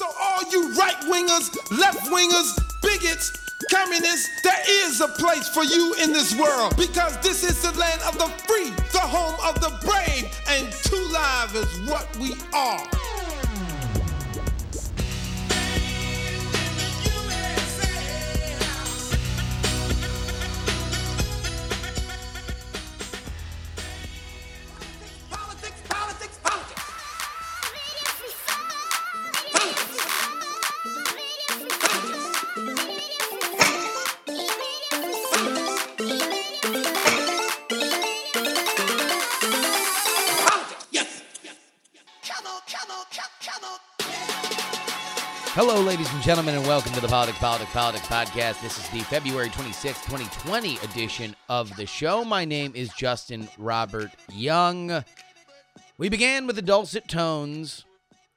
So, all you right wingers, left wingers, bigots, communists, there is a place for you in this world because this is the land of the free, the home of the brave, and two live is what we are. Gentlemen, and welcome to the Politics, Politics, Politics podcast. This is the February 26, 2020 edition of the show. My name is Justin Robert Young. We began with the dulcet tones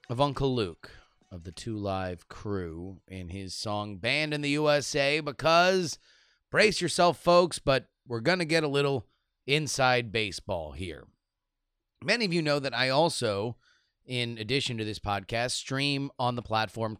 of Uncle Luke of the Two Live crew in his song Banned in the USA because, brace yourself, folks, but we're going to get a little inside baseball here. Many of you know that I also in addition to this podcast, stream on the platform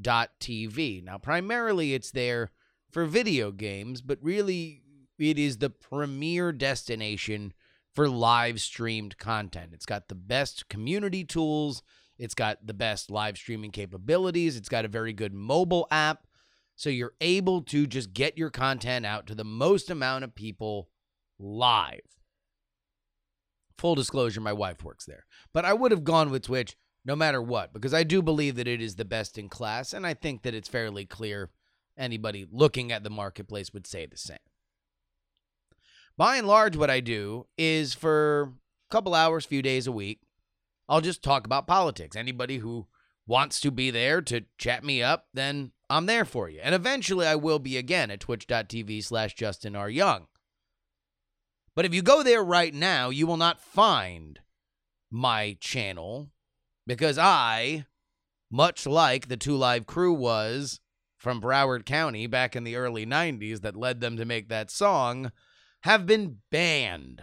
twitch.tv. Now, primarily it's there for video games, but really it is the premier destination for live streamed content. It's got the best community tools, it's got the best live streaming capabilities, it's got a very good mobile app. So you're able to just get your content out to the most amount of people live. Full disclosure, my wife works there. But I would have gone with Twitch no matter what, because I do believe that it is the best in class, and I think that it's fairly clear anybody looking at the marketplace would say the same. By and large, what I do is for a couple hours, few days a week, I'll just talk about politics. Anybody who wants to be there to chat me up, then I'm there for you. And eventually I will be again at twitch.tv slash Justin R. Young. But if you go there right now, you will not find my channel because I, much like the Two Live crew was from Broward County back in the early 90s that led them to make that song, have been banned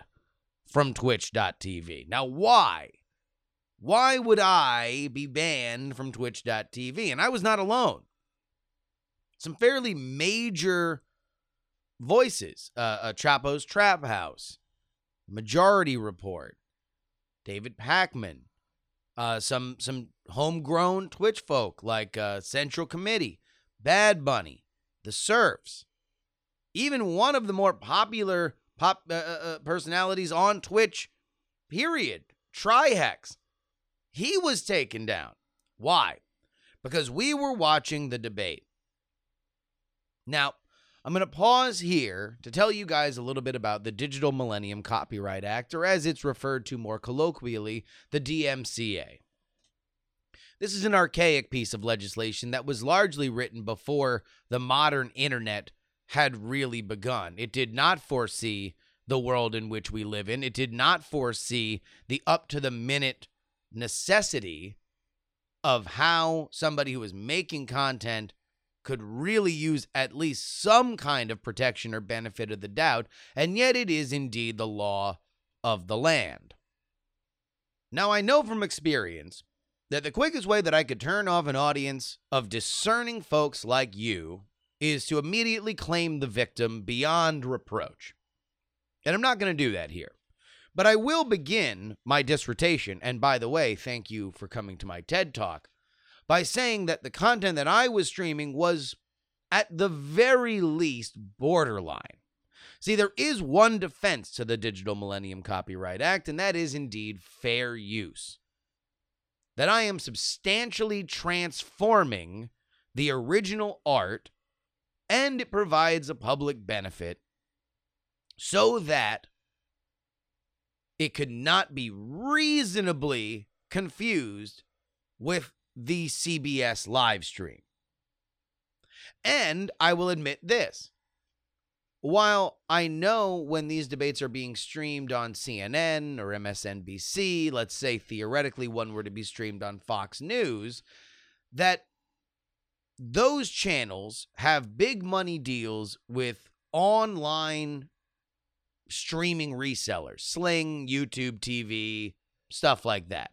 from twitch.tv. Now, why? Why would I be banned from twitch.tv? And I was not alone. Some fairly major voices uh, uh, Chapo's Trap House, Majority Report, David Pakman, uh, some some homegrown Twitch folk like uh, Central Committee, Bad Bunny, The Serfs, even one of the more popular pop uh, uh, uh, personalities on Twitch, period, Trihex, he was taken down. Why? Because we were watching the debate. Now, I'm going to pause here to tell you guys a little bit about the Digital Millennium Copyright Act, or as it's referred to more colloquially, the DMCA. This is an archaic piece of legislation that was largely written before the modern internet had really begun. It did not foresee the world in which we live in, it did not foresee the up to the minute necessity of how somebody who is making content could really use at least some kind of protection or benefit of the doubt, and yet it is indeed the law of the land. Now, I know from experience that the quickest way that I could turn off an audience of discerning folks like you is to immediately claim the victim beyond reproach. And I'm not going to do that here. But I will begin my dissertation, and by the way, thank you for coming to my TED Talk, by saying that the content that I was streaming was, at the very least, borderline. See, there is one defense to the Digital Millennium Copyright Act, and that is indeed fair use. That I am substantially transforming the original art, and it provides a public benefit so that it could not be reasonably confused with the CBS live stream. And I will admit this. While I know when these debates are being streamed on CNN or MSNBC, let's say theoretically one were to be streamed on Fox News, that those channels have big money deals with online streaming resellers, Sling, YouTube TV, stuff like that.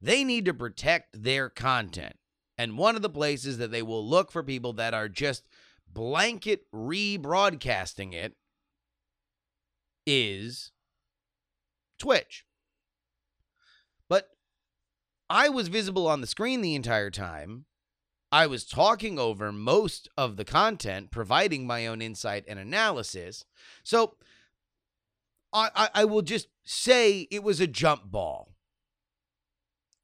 They need to protect their content. And one of the places that they will look for people that are just blanket rebroadcasting it is Twitch. But I was visible on the screen the entire time. I was talking over most of the content, providing my own insight and analysis. So I, I, I will just say it was a jump ball.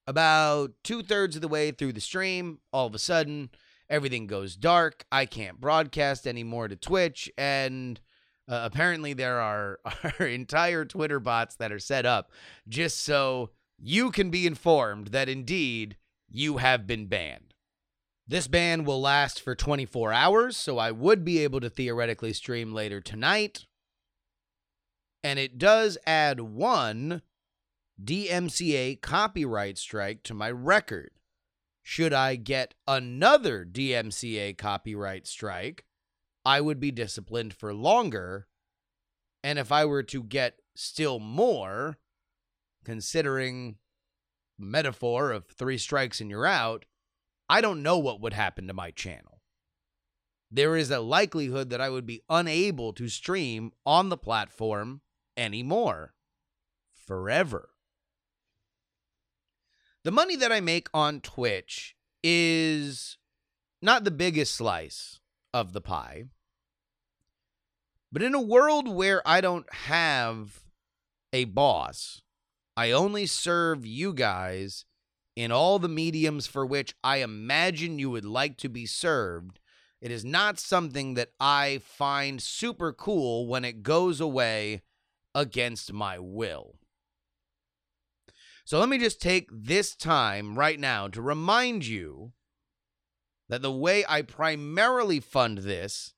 About two thirds of the way through the stream, all of a sudden, everything goes dark. I can't broadcast anymore to Twitch. And uh, apparently, there are, are entire Twitter bots that are set up just so you can be informed that indeed you have been banned. This ban will last for 24 hours, so I would be able to theoretically stream later tonight. And it does add one DMCA copyright strike to my record. Should I get another DMCA copyright strike, I would be disciplined for longer. And if I were to get still more, considering metaphor of three strikes and you're out, I don't know what would happen to my channel. There is a likelihood that I would be unable to stream on the platform anymore forever. The money that I make on Twitch is not the biggest slice of the pie. But in a world where I don't have a boss, I only serve you guys in all the mediums for which I imagine you would like to be served. It is not something that I find super cool when it goes away against my will. So let me just take this time right now to remind you that the way I primarily fund this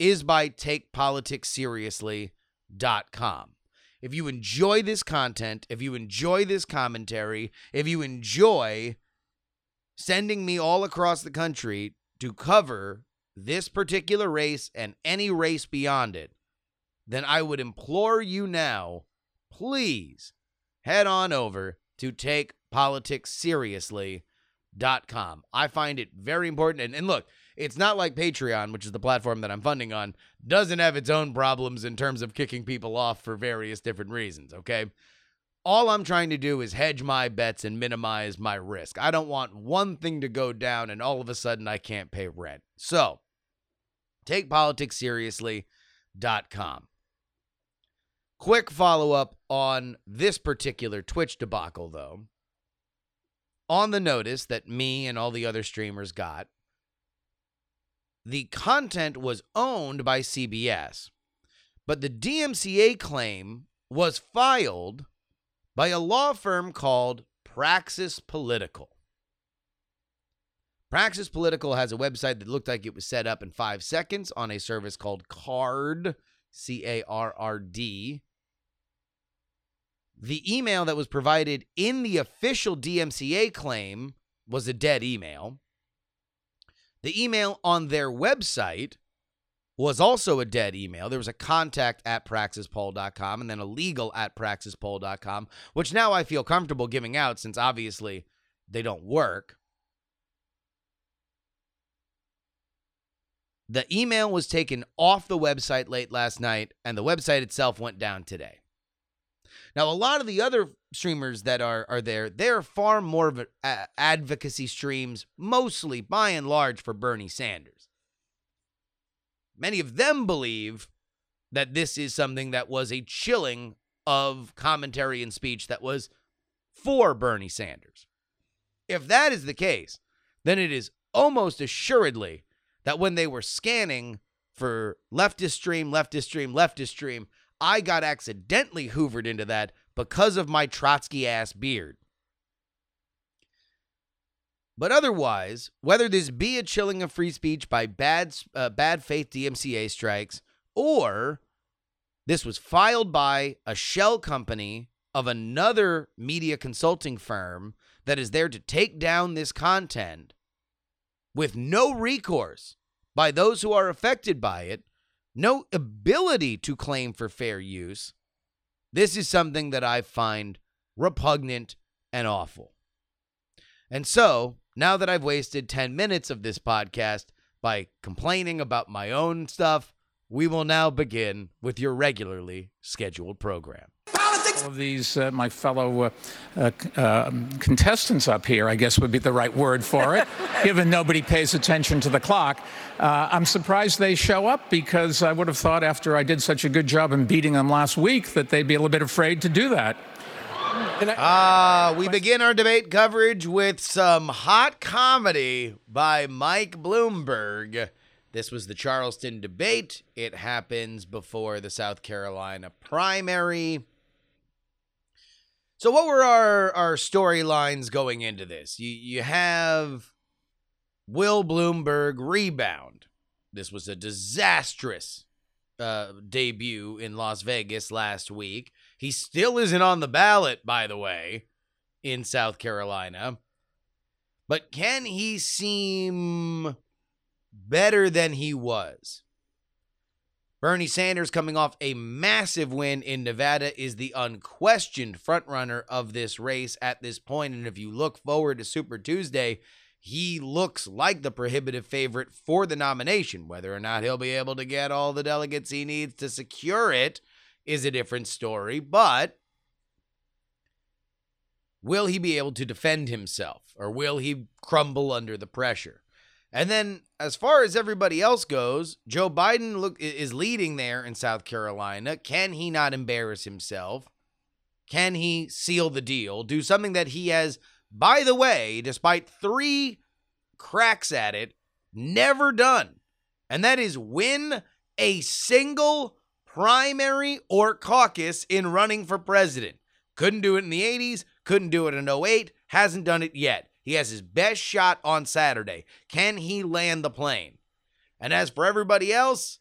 is by takepoliticsseriously.com. If you enjoy this content, if you enjoy this commentary, if you enjoy sending me all across the country to cover this particular race and any race beyond it, then I would implore you now, please head on over to take politics seriously.com. I find it very important. And, and look, it's not like Patreon, which is the platform that I'm funding on, doesn't have its own problems in terms of kicking people off for various different reasons, okay? All I'm trying to do is hedge my bets and minimize my risk. I don't want one thing to go down and all of a sudden I can't pay rent. So, take politics seriously.com. Quick follow up on this particular Twitch debacle, though. On the notice that me and all the other streamers got, the content was owned by CBS, but the DMCA claim was filed by a law firm called Praxis Political. Praxis Political has a website that looked like it was set up in five seconds on a service called Carrd, C A R R D. The email that was provided in the official DMCA claim was a dead email. The email on their website was also a dead email. There was a contact at praxispoll.com and then a legal at praxispoll.com, which now I feel comfortable giving out since obviously they don't work. The email was taken off the website late last night, and the website itself went down today. Now, a lot of the other streamers that are are there, they're far more of a, advocacy streams, mostly by and large for Bernie Sanders. Many of them believe that this is something that was a chilling of commentary and speech that was for Bernie Sanders. If that is the case, then it is almost assuredly that when they were scanning for leftist stream, leftist stream, leftist stream, I got accidentally hoovered into that because of my Trotsky ass beard. But otherwise, whether this be a chilling of free speech by bad, uh, bad faith DMCA strikes, or this was filed by a shell company of another media consulting firm that is there to take down this content with no recourse by those who are affected by it, no ability to claim for fair use, this is something that I find repugnant and awful. And so, now that I've wasted 10 minutes of this podcast by complaining about my own stuff, we will now begin with your regularly scheduled program. All of these, uh, my fellow uh, uh, uh, contestants up here, I guess would be the right word for it, given nobody pays attention to the clock. Uh, I'm surprised they show up because I would have thought after I did such a good job in beating them last week that they'd be a little bit afraid to do that. Ah, uh, we begin our debate coverage with some hot comedy by Mike Bloomberg. This was the Charleston debate. It happens before the South Carolina primary. So, what were our, our storylines going into this? You, you have Will Bloomberg rebound. This was a disastrous uh, debut in Las Vegas last week. He still isn't on the ballot, by the way, in South Carolina. But can he seem better than he was? Bernie Sanders, coming off a massive win in Nevada, is the unquestioned frontrunner of this race at this point. And if you look forward to Super Tuesday, he looks like the prohibitive favorite for the nomination. Whether or not he'll be able to get all the delegates he needs to secure it is a different story. But will he be able to defend himself or will he crumble under the pressure? And then, as far as everybody else goes, Joe Biden look is leading there in South Carolina. Can he not embarrass himself? Can he seal the deal? Do something that he has, by the way, despite three cracks at it, never done. And that is win a single primary or caucus in running for president. Couldn't do it in the 80s, couldn't do it in 08, hasn't done it yet. He has his best shot on Saturday. Can he land the plane? And as for everybody else,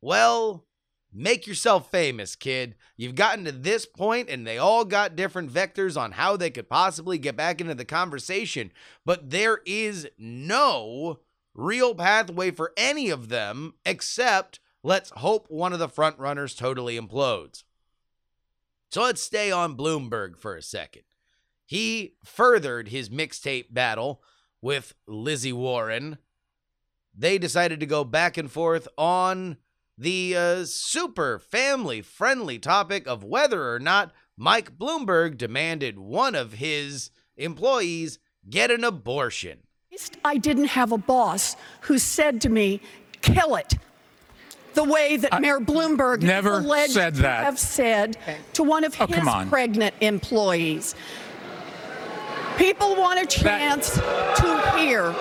well, make yourself famous, kid. You've gotten to this point, and they all got different vectors on how they could possibly get back into the conversation. But there is no real pathway for any of them except let's hope one of the front runners totally implodes. So let's stay on Bloomberg for a second. He furthered his mixtape battle with Lizzie Warren. They decided to go back and forth on the uh, super family friendly topic of whether or not Mike Bloomberg demanded one of his employees get an abortion. I didn't have a boss who said to me, kill it. The way that I Mayor Bloomberg never alleged said that. to have said to one of oh, his pregnant employees. People want a chance that- to hear.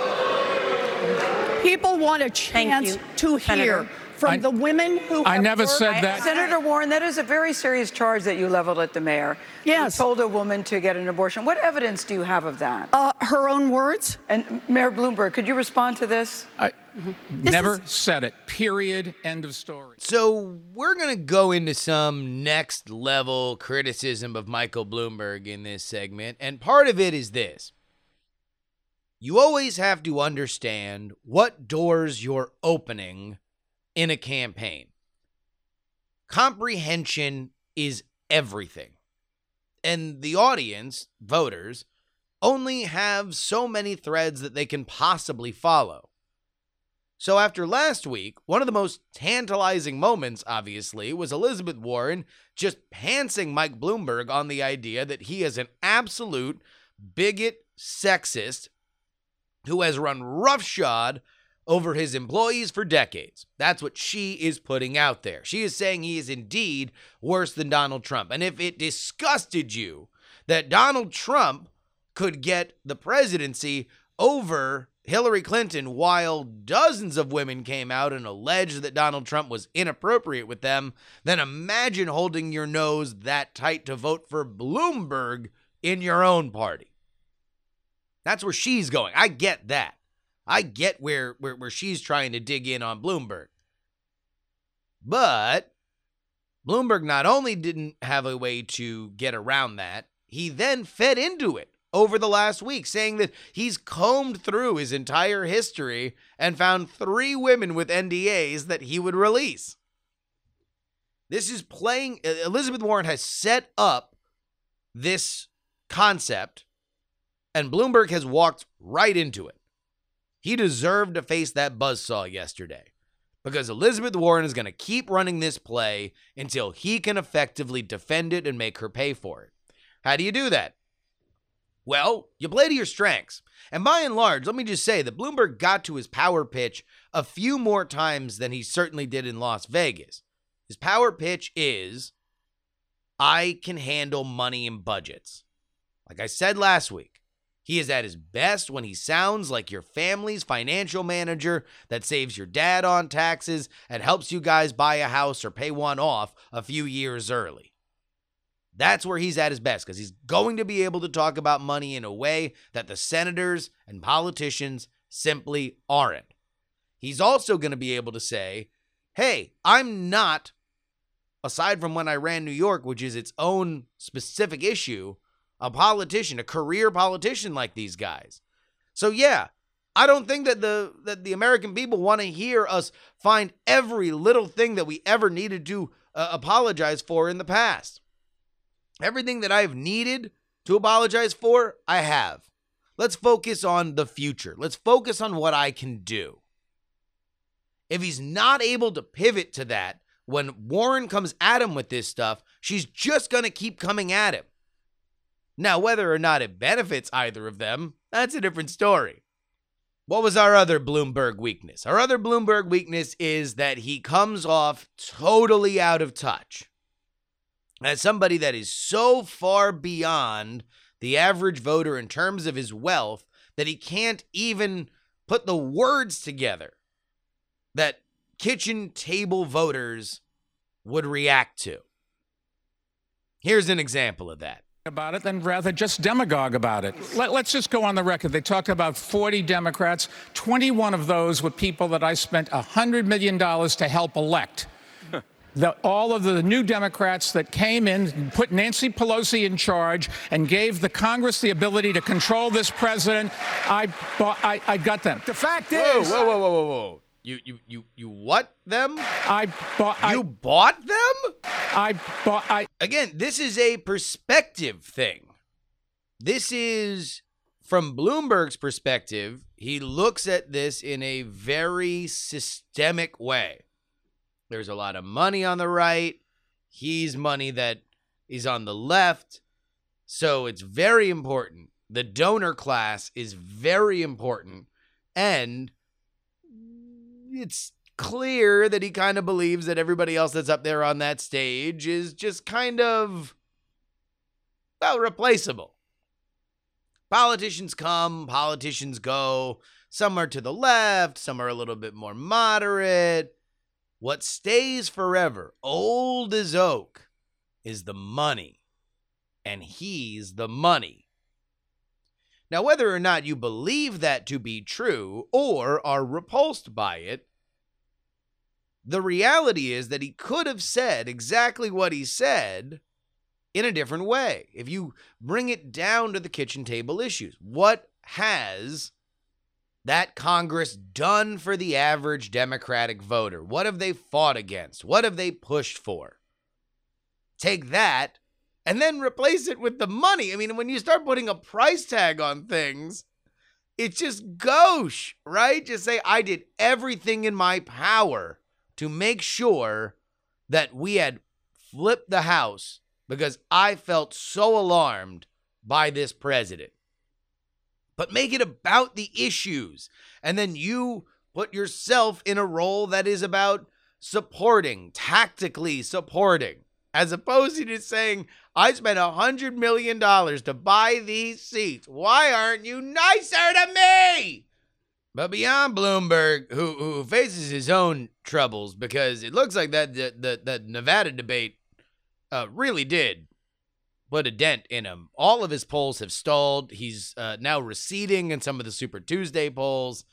People want a chance to Senator. hear from I, the women who I never said that. Senator Warren, that is a very serious charge that you leveled at the mayor. Yes. You told a woman to get an abortion. What evidence do you have of that? Uh, her own words. And Mayor Bloomberg, could you respond to this? I, Mm-hmm. Never is... said it. Period. End of story. So we're going to go into some next level criticism of Michael Bloomberg in this segment. And part of it is this you always have to understand what doors you're opening in a campaign. Comprehension is everything. And the audience, voters, only have so many threads that they can possibly follow. So, after last week, one of the most tantalizing moments, obviously, was Elizabeth Warren just pantsing Mike Bloomberg on the idea that he is an absolute bigot sexist who has run roughshod over his employees for decades. That's what she is putting out there. She is saying he is indeed worse than Donald Trump. And if it disgusted you that Donald Trump could get the presidency over Hillary Clinton, while dozens of women came out and alleged that Donald Trump was inappropriate with them, then imagine holding your nose that tight to vote for Bloomberg in your own party. That's where she's going. I get that. I get where, where, where she's trying to dig in on Bloomberg. But Bloomberg not only didn't have a way to get around that, he then fed into it over the last week, saying that he's combed through his entire history and found three women with NDAs that he would release. This is playing, Elizabeth Warren has set up this concept And Bloomberg has walked right into it. He deserved to face that buzzsaw yesterday because Elizabeth Warren is going to keep running this play until he can effectively defend it and make her pay for it. How do you do that? Well, you play to your strengths. And by and large, let me just say that Bloomberg got to his power pitch a few more times than he certainly did in Las Vegas. His power pitch is I can handle money and budgets. Like I said last week, he is at his best when he sounds like your family's financial manager that saves your dad on taxes and helps you guys buy a house or pay one off a few years early. That's where he's at his best because he's going to be able to talk about money in a way that the senators and politicians simply aren't. He's also going to be able to say, hey, I'm not, aside from when I ran New York, which is its own specific issue, a politician, a career politician like these guys. So, yeah, I don't think that the that the American people want to hear us find every little thing that we ever needed to uh, apologize for in the past. Everything that I've needed to apologize for, I have. Let's focus on the future. Let's focus on what I can do. If he's not able to pivot to that when Warren comes at him with this stuff, she's just going to keep coming at him. Now, whether or not it benefits either of them, that's a different story. What was our other Bloomberg weakness? Our other Bloomberg weakness is that he comes off totally out of touch as somebody that is so far beyond the average voter in terms of his wealth that he can't even put the words together that kitchen table voters would react to. Here's an example of that about it than rather just demagogue about it. Let, us just go on the record. They talked about 40 Democrats. 21 of those were people that I spent $100 million to help elect the, all of the new Democrats that came in, put Nancy Pelosi in charge, and gave the Congress the ability to control this president. I, I, I got them. The fact whoa, is, whoa, whoa, whoa, whoa, whoa. You, you, you, you what them? I bought. You I, bought them? I bought. I again. This is a perspective thing. This is from Bloomberg's perspective. He looks at this in a very systemic way. There's a lot of money on the right. He's money that is on the left. So it's very important. The donor class is very important. And it's clear that he kind of believes that everybody else that's up there on that stage is just kind of, well, replaceable. Politicians come, politicians go. Some are to the left, some are a little bit more moderate. What stays forever, old as oak, is the money. And he's the money. Now, whether or not you believe that to be true or are repulsed by it, the reality is that he could have said exactly what he said in a different way. If you bring it down to the kitchen table issues, what has that Congress done for the average Democratic voter? What have they fought against? What have they pushed for? Take that and then replace it with the money. I mean, when you start putting a price tag on things, it's just gauche, right? Just say, I did everything in my power to make sure that we had flipped the House because I felt so alarmed by this president but make it about the issues. And then you put yourself in a role that is about supporting, tactically supporting, as opposed to just saying, I spent a $100 million to buy these seats. Why aren't you nicer to me? But beyond Bloomberg, who, who faces his own troubles, because it looks like that the, the, the Nevada debate uh, really did put a dent in him. All of his polls have stalled. He's uh, now receding in some of the Super Tuesday polls.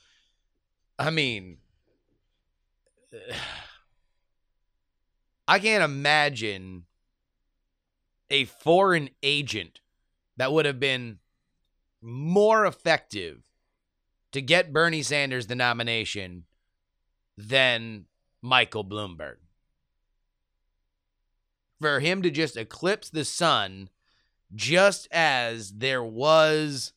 I mean, I can't imagine a foreign agent that would have been more effective to get Bernie Sanders the nomination than Michael Bloomberg for him to just eclipse the sun just as there was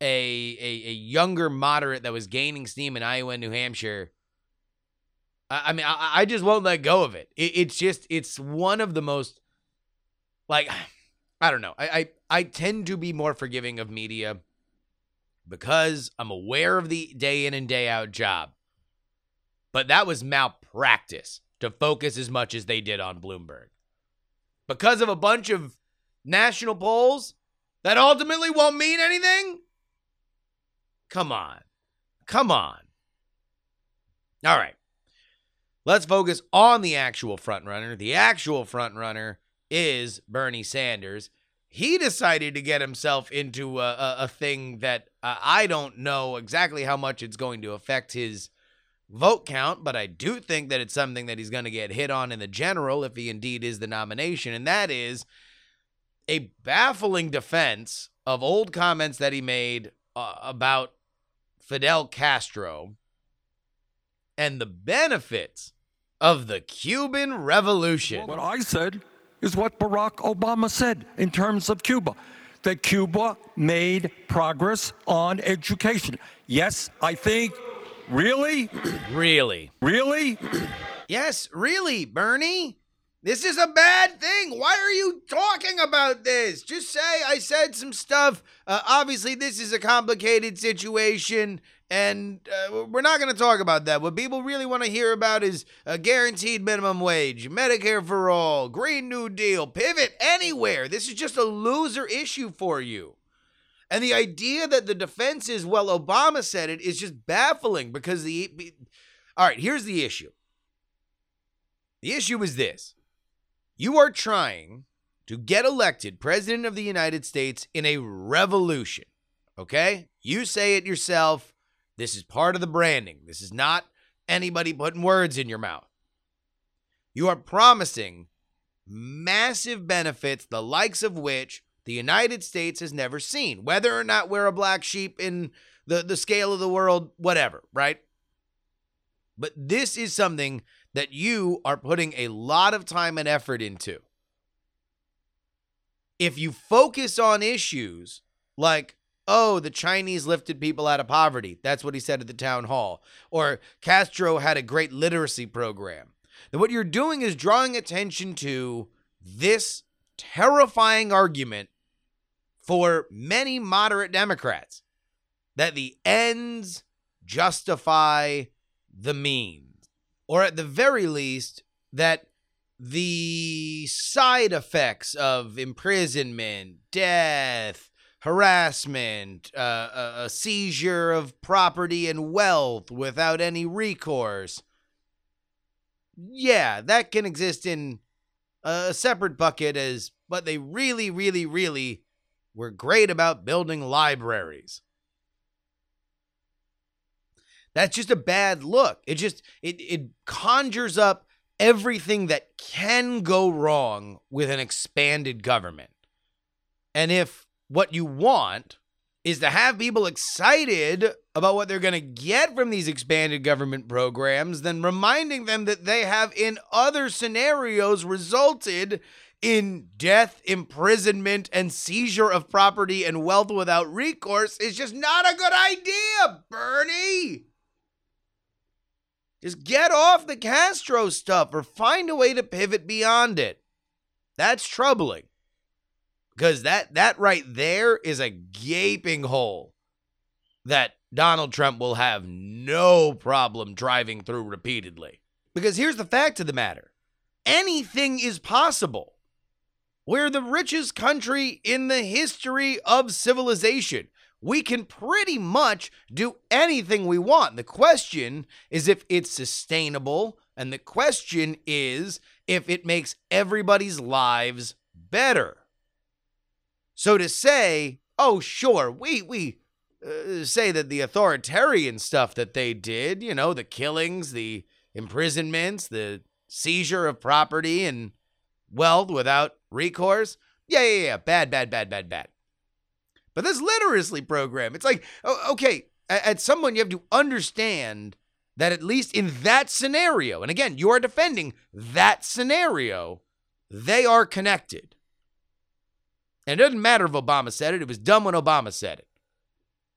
a, a, a younger moderate that was gaining steam in Iowa and New Hampshire. I, I mean, I, I just won't let go of it. it. It's just, it's one of the most, like, I don't know. I, I, I tend to be more forgiving of media because I'm aware of the day in and day out job. But that was malpractice to focus as much as they did on Bloomberg. Because of a bunch of national polls that ultimately won't mean anything? Come on. Come on. All right. Let's focus on the actual frontrunner. The actual frontrunner is Bernie Sanders. He decided to get himself into a, a, a thing that uh, I don't know exactly how much it's going to affect his vote count, but I do think that it's something that he's going to get hit on in the general if he indeed is the nomination, and that is a baffling defense of old comments that he made uh, about Fidel Castro and the benefits of the Cuban Revolution. What I said is what Barack Obama said in terms of Cuba that Cuba made progress on education. Yes, I think. Really? Really? Really? Yes, really, Bernie. This is a bad thing. Why are you talking about this? Just say I said some stuff. Uh, obviously, this is a complicated situation, and uh, we're not going to talk about that. What people really want to hear about is a guaranteed minimum wage, Medicare for all, Green New Deal, pivot anywhere. This is just a loser issue for you. And the idea that the defense is, well, Obama said it is just baffling because the. All right, here's the issue. The issue is this you are trying to get elected president of the United States in a revolution. Okay? You say it yourself. This is part of the branding. This is not anybody putting words in your mouth. You are promising massive benefits, the likes of which the United States has never seen, whether or not we're a black sheep in the, the scale of the world, whatever, right? But this is something that you are putting a lot of time and effort into. If you focus on issues like, oh, the Chinese lifted people out of poverty, that's what he said at the town hall, or Castro had a great literacy program, then what you're doing is drawing attention to this terrifying argument for many moderate Democrats that the ends justify the means or at the very least, that the side effects of imprisonment, death, harassment, uh, a, a, seizure of property and wealth without any recourse. Yeah, that can exist in a separate bucket as, but they really, really, really were great about building libraries. That's just a bad look. It just it it conjures up everything that can go wrong with an expanded government. And if what you want is to have people excited about what they're going to get from these expanded government programs, then reminding them that they have in other scenarios resulted in death, imprisonment, and seizure of property and wealth without recourse is just not a good idea, Bernie. Just get off the Castro stuff or find a way to pivot beyond it. That's troubling. Because that that right there is a gaping hole that Donald Trump will have no problem driving through repeatedly. Because here's the fact of the matter. Anything is possible. We're the richest country in the history of civilization we can pretty much do anything we want. The question is if it's sustainable, and the question is if it makes everybody's lives better. So to say, oh sure, we we uh, say that the authoritarian stuff that they did, you know, the killings, the imprisonments, the seizure of property and wealth without recourse, yeah, yeah, yeah, bad, bad, bad, bad, bad. But this literacy program, it's like, okay, at some point you have to understand that at least in that scenario, and again, you are defending that scenario, they are connected. And it doesn't matter if Obama said it, it was dumb when Obama said it.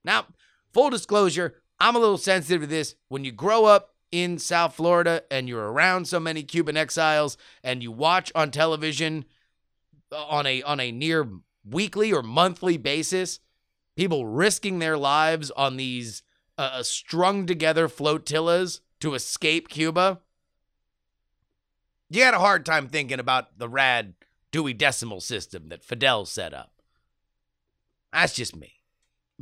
Now, full disclosure, I'm a little sensitive to this. When you grow up in South Florida and you're around so many Cuban exiles and you watch on television uh, on a on a near weekly or monthly basis people risking their lives on these uh, uh strung together flotillas to escape Cuba. You had a hard time thinking about the rad Dewey Decimal System that Fidel set up. That's just me.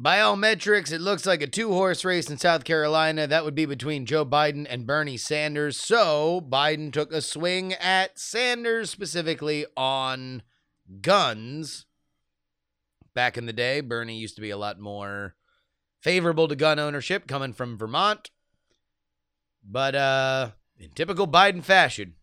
By all metrics, it looks like a two horse race in South Carolina. That would be between Joe Biden and Bernie Sanders. So Biden took a swing at Sanders specifically on guns. Back in the day, Bernie used to be a lot more favorable to gun ownership coming from Vermont. But uh in typical Biden fashion,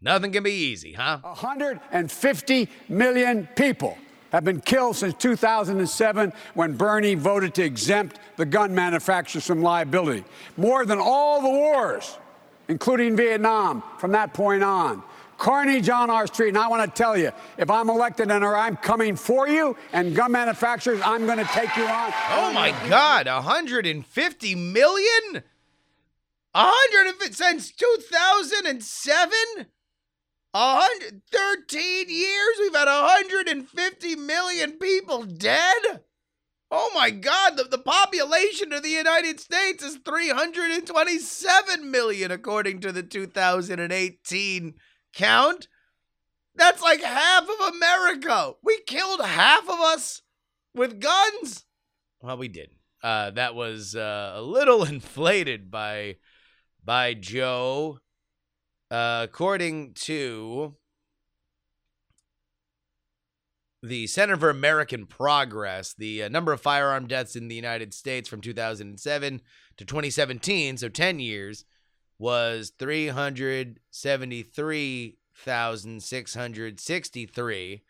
nothing can be easy, huh? 150 million people have been killed since 2007 when Bernie voted to exempt the gun manufacturers from liability. More than all the wars, including Vietnam, from that point on. Carnage on our street. And I want to tell you, if I'm elected and I'm coming for you and gun manufacturers, I'm going to take you on. Oh my God, 150 million? 150 since 2007? 113 years? We've had 150 million people dead? Oh my God, the, the population of the United States is 327 million, according to the 2018 count. That's like half of America. We killed half of us with guns. Well, we didn't. Uh, that was uh, a little inflated by by Joe according to the Center for American Progress, the uh, number of firearm deaths in the United States from 2007 to 2017, so 10 years, was 373,663.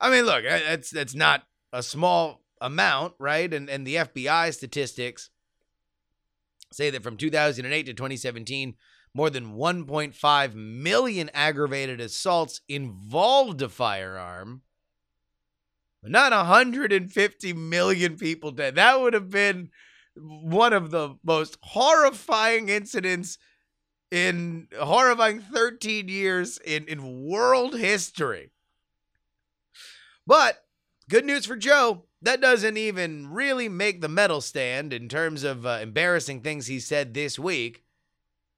I mean, look, that's that's not a small amount, right? And and the FBI statistics say that from 2008 to 2017, more than 1.5 million aggravated assaults involved a firearm. But not 150 million people dead. That would have been one of the most horrifying incidents in horrifying 13 years in, in world history. But good news for Joe. That doesn't even really make the medal stand in terms of uh, embarrassing things he said this week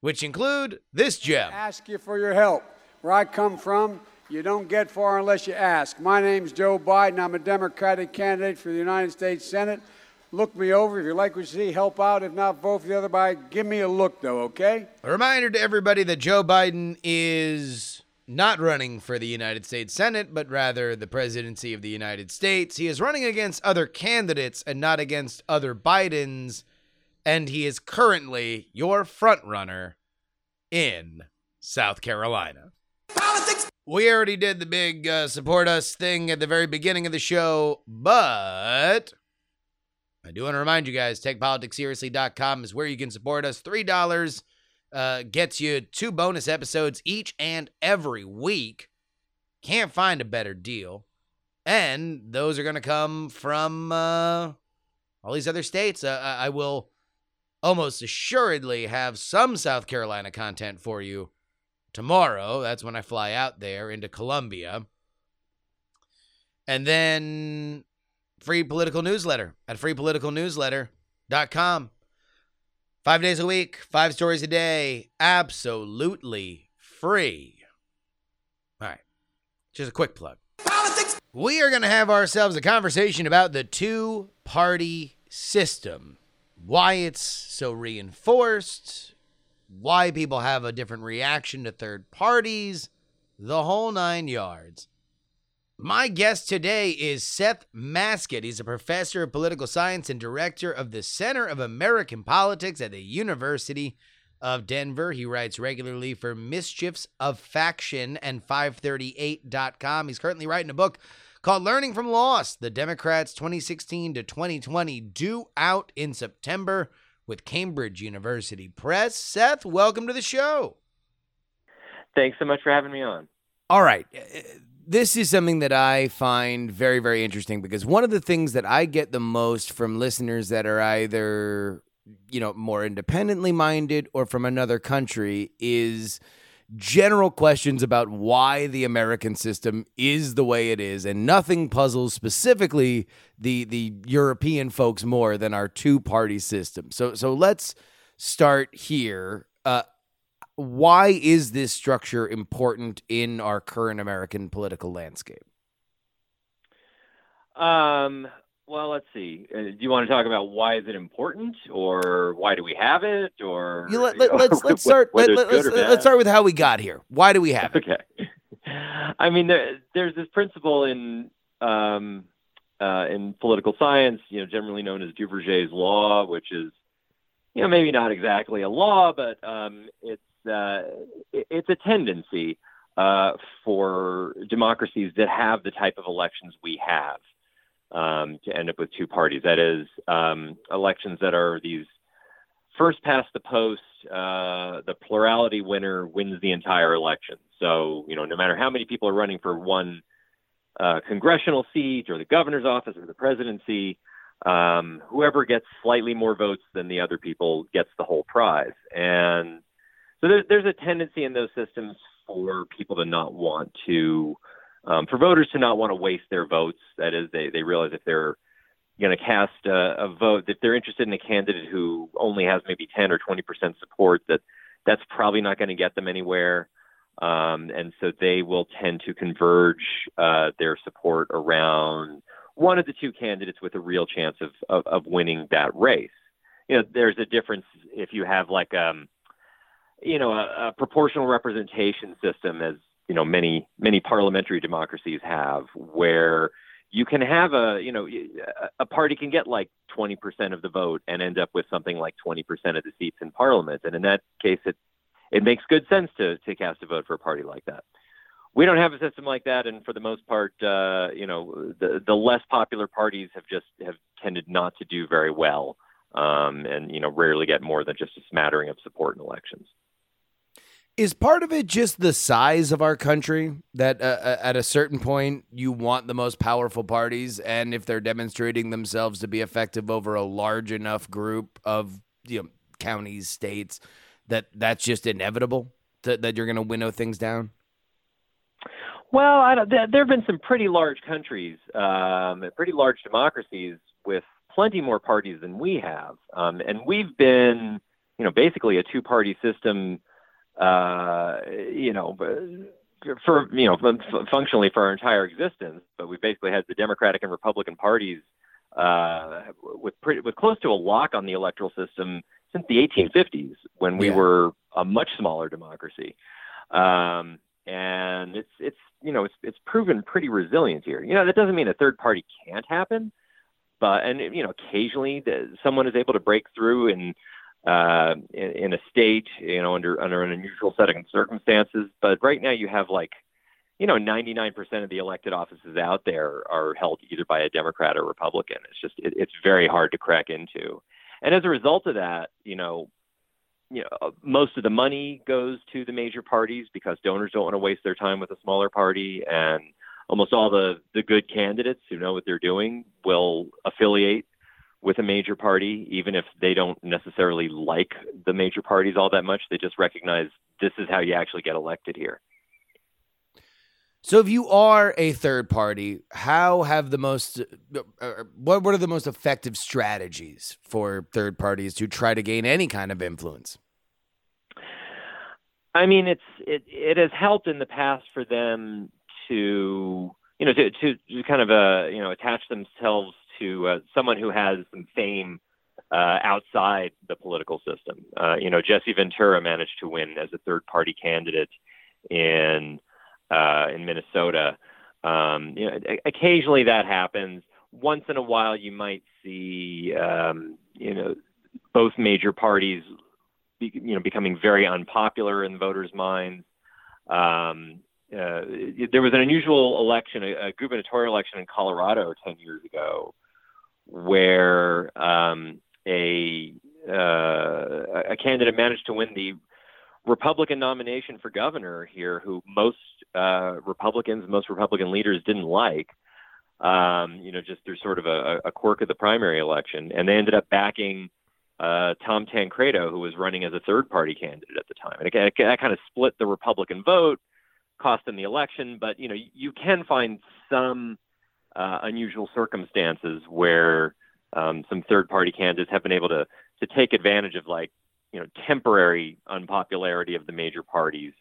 which include this gem. Ask you for your help. Where I come from, you don't get far unless you ask. My name's Joe Biden. I'm a Democratic candidate for the United States Senate. Look me over. If you like what you see, help out. If not, vote for the other guy. Give me a look, though, okay? A reminder to everybody that Joe Biden is not running for the United States Senate, but rather the presidency of the United States. He is running against other candidates and not against other Bidens and he is currently your front runner in South Carolina. Politics. We already did the big uh, support us thing at the very beginning of the show, but I do want to remind you guys takepoliticsseriously.com is where you can support us. $3 uh, gets you two bonus episodes each and every week. Can't find a better deal. And those are going to come from uh, all these other states. Uh, I will almost assuredly have some South Carolina content for you tomorrow. That's when I fly out there into Columbia. And then free political newsletter at freepoliticalnewsletter.com. Five days a week, five stories a day, absolutely free. All right, just a quick plug. Politics. We are going to have ourselves a conversation about the two party system why it's so reinforced, why people have a different reaction to third parties, the whole nine yards. My guest today is Seth Masket. He's a professor of political science and director of the Center of American Politics at the University of Denver. He writes regularly for Mischiefs of Faction and 538.com. He's currently writing a book called Learning from Loss, the Democrats 2016 to 2020, due out in September with Cambridge University Press. Seth, welcome to the show. Thanks so much for having me on. All right. Uh, this is something that I find very, very interesting because one of the things that I get the most from listeners that are either, you know, more independently minded or from another country is general questions about why the American system is the way it is, and nothing puzzles specifically the the European folks more than our two party system. So so let's start here. Uh, why is this structure important in our current American political landscape? Um, well, let's see. Uh, do you want to talk about why is it important, or why do we have it, or you let, us let's, let's start. Let, us let's start with how we got here. Why do we have it? Okay. I mean, there, there's this principle in um, uh, in political science, you know, generally known as Duverger's law, which is, you know, maybe not exactly a law, but um, it's uh, it's a tendency uh, for democracies that have the type of elections we have um, to end up with two parties. That is, um, elections that are these first past the post, uh, the plurality winner wins the entire election. So, you know, no matter how many people are running for one uh, congressional seat or the governor's office or the presidency, um, whoever gets slightly more votes than the other people gets the whole prize. And so there's, there's a tendency in those systems for people to not want to, um, for voters to not want to waste their votes. That is, they, they realize if they're going to cast a, a vote, if they're interested in a candidate who only has maybe 10 or 20% support, that that's probably not going to get them anywhere. Um, and so they will tend to converge uh, their support around one of the two candidates with a real chance of, of, of winning that race. You know, there's a difference if you have like um, you know, a, a proportional representation system, as you know, many many parliamentary democracies have, where you can have a you know a party can get like 20% of the vote and end up with something like 20% of the seats in parliament. And in that case it it makes good sense to to cast a vote for a party like that. We don't have a system like that. And for the most part uh, you know the the less popular parties have just have tended not to do very well um, and you know rarely get more than just a smattering of support in elections is part of it just the size of our country that uh, uh, at a certain point you want the most powerful parties, and if they're demonstrating themselves to be effective over a large enough group of you know counties, states, that that's just inevitable to, that you're going to winnow things down? Well, I don't, there have been some pretty large countries, um, pretty large democracies with plenty more parties than we have, um, and we've been, you know, basically a two-party system uh, you know, for you know, functionally for our entire existence. But we basically had the Democratic and Republican parties uh, with pretty, with close to a lock on the electoral system since the 1850s, when we yeah. were a much smaller democracy. Um, and it's it's you know it's it's proven pretty resilient here. You know that doesn't mean a third party can't happen, but and you know occasionally the, someone is able to break through and uh, in, in a state, you know, under under an unusual set of circumstances. But right now, you have like, you know, 99% of the elected offices out there are held either by a Democrat or Republican. It's just it, it's very hard to crack into, and as a result of that, you know. You know, most of the money goes to the major parties because donors don't want to waste their time with a smaller party, and almost all the the good candidates who know what they're doing will affiliate with a major party, even if they don't necessarily like the major parties all that much. They just recognize this is how you actually get elected here. So, if you are a third party, how have the most uh, uh, what what are the most effective strategies for third parties to try to gain any kind of influence? I mean, it's it it has helped in the past for them to you know to to, to kind of uh you know attach themselves to uh, someone who has some fame uh, outside the political system. Uh, you know, Jesse Ventura managed to win as a third-party candidate in uh, in Minnesota. Um, you know, occasionally that happens. Once in a while, you might see, um, you know, both major parties, be, you know, becoming very unpopular in voters' minds. Um, uh, there was an unusual election, a, a gubernatorial election in Colorado 10 years ago, where um, a uh, a candidate managed to win the Republican nomination for governor here, who most uh, Republicans, most Republican leaders didn't like. Um, you know, just through sort of a, a quirk of the primary election, and they ended up backing uh, Tom Tancredo, who was running as a third-party candidate at the time, and it, that kind of split the Republican vote, cost them the election. But you know, you can find some uh, unusual circumstances where um, some third-party candidates have been able to to take advantage of like you know temporary unpopularity of the major parties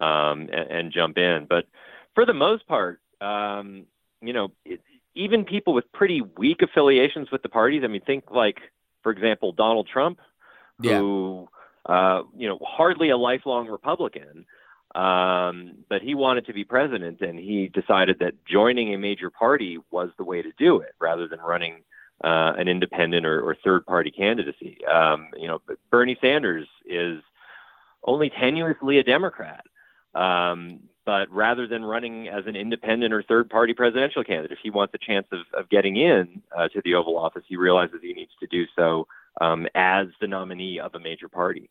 um, and, and, jump in. But for the most part, um, you know, it, even people with pretty weak affiliations with the parties. I mean, think like, for example, Donald Trump, yeah. who uh, you know hardly a lifelong Republican. Um, but he wanted to be president, and he decided that joining a major party was the way to do it, rather than running uh, an independent or, or third party candidacy. Um, you know, Bernie Sanders is only tenuously a Democrat. Um, but rather than running as an independent or third party presidential candidate, if he wants a chance of, of getting in uh, to the Oval Office, he realizes he needs to do so um, as the nominee of a major party.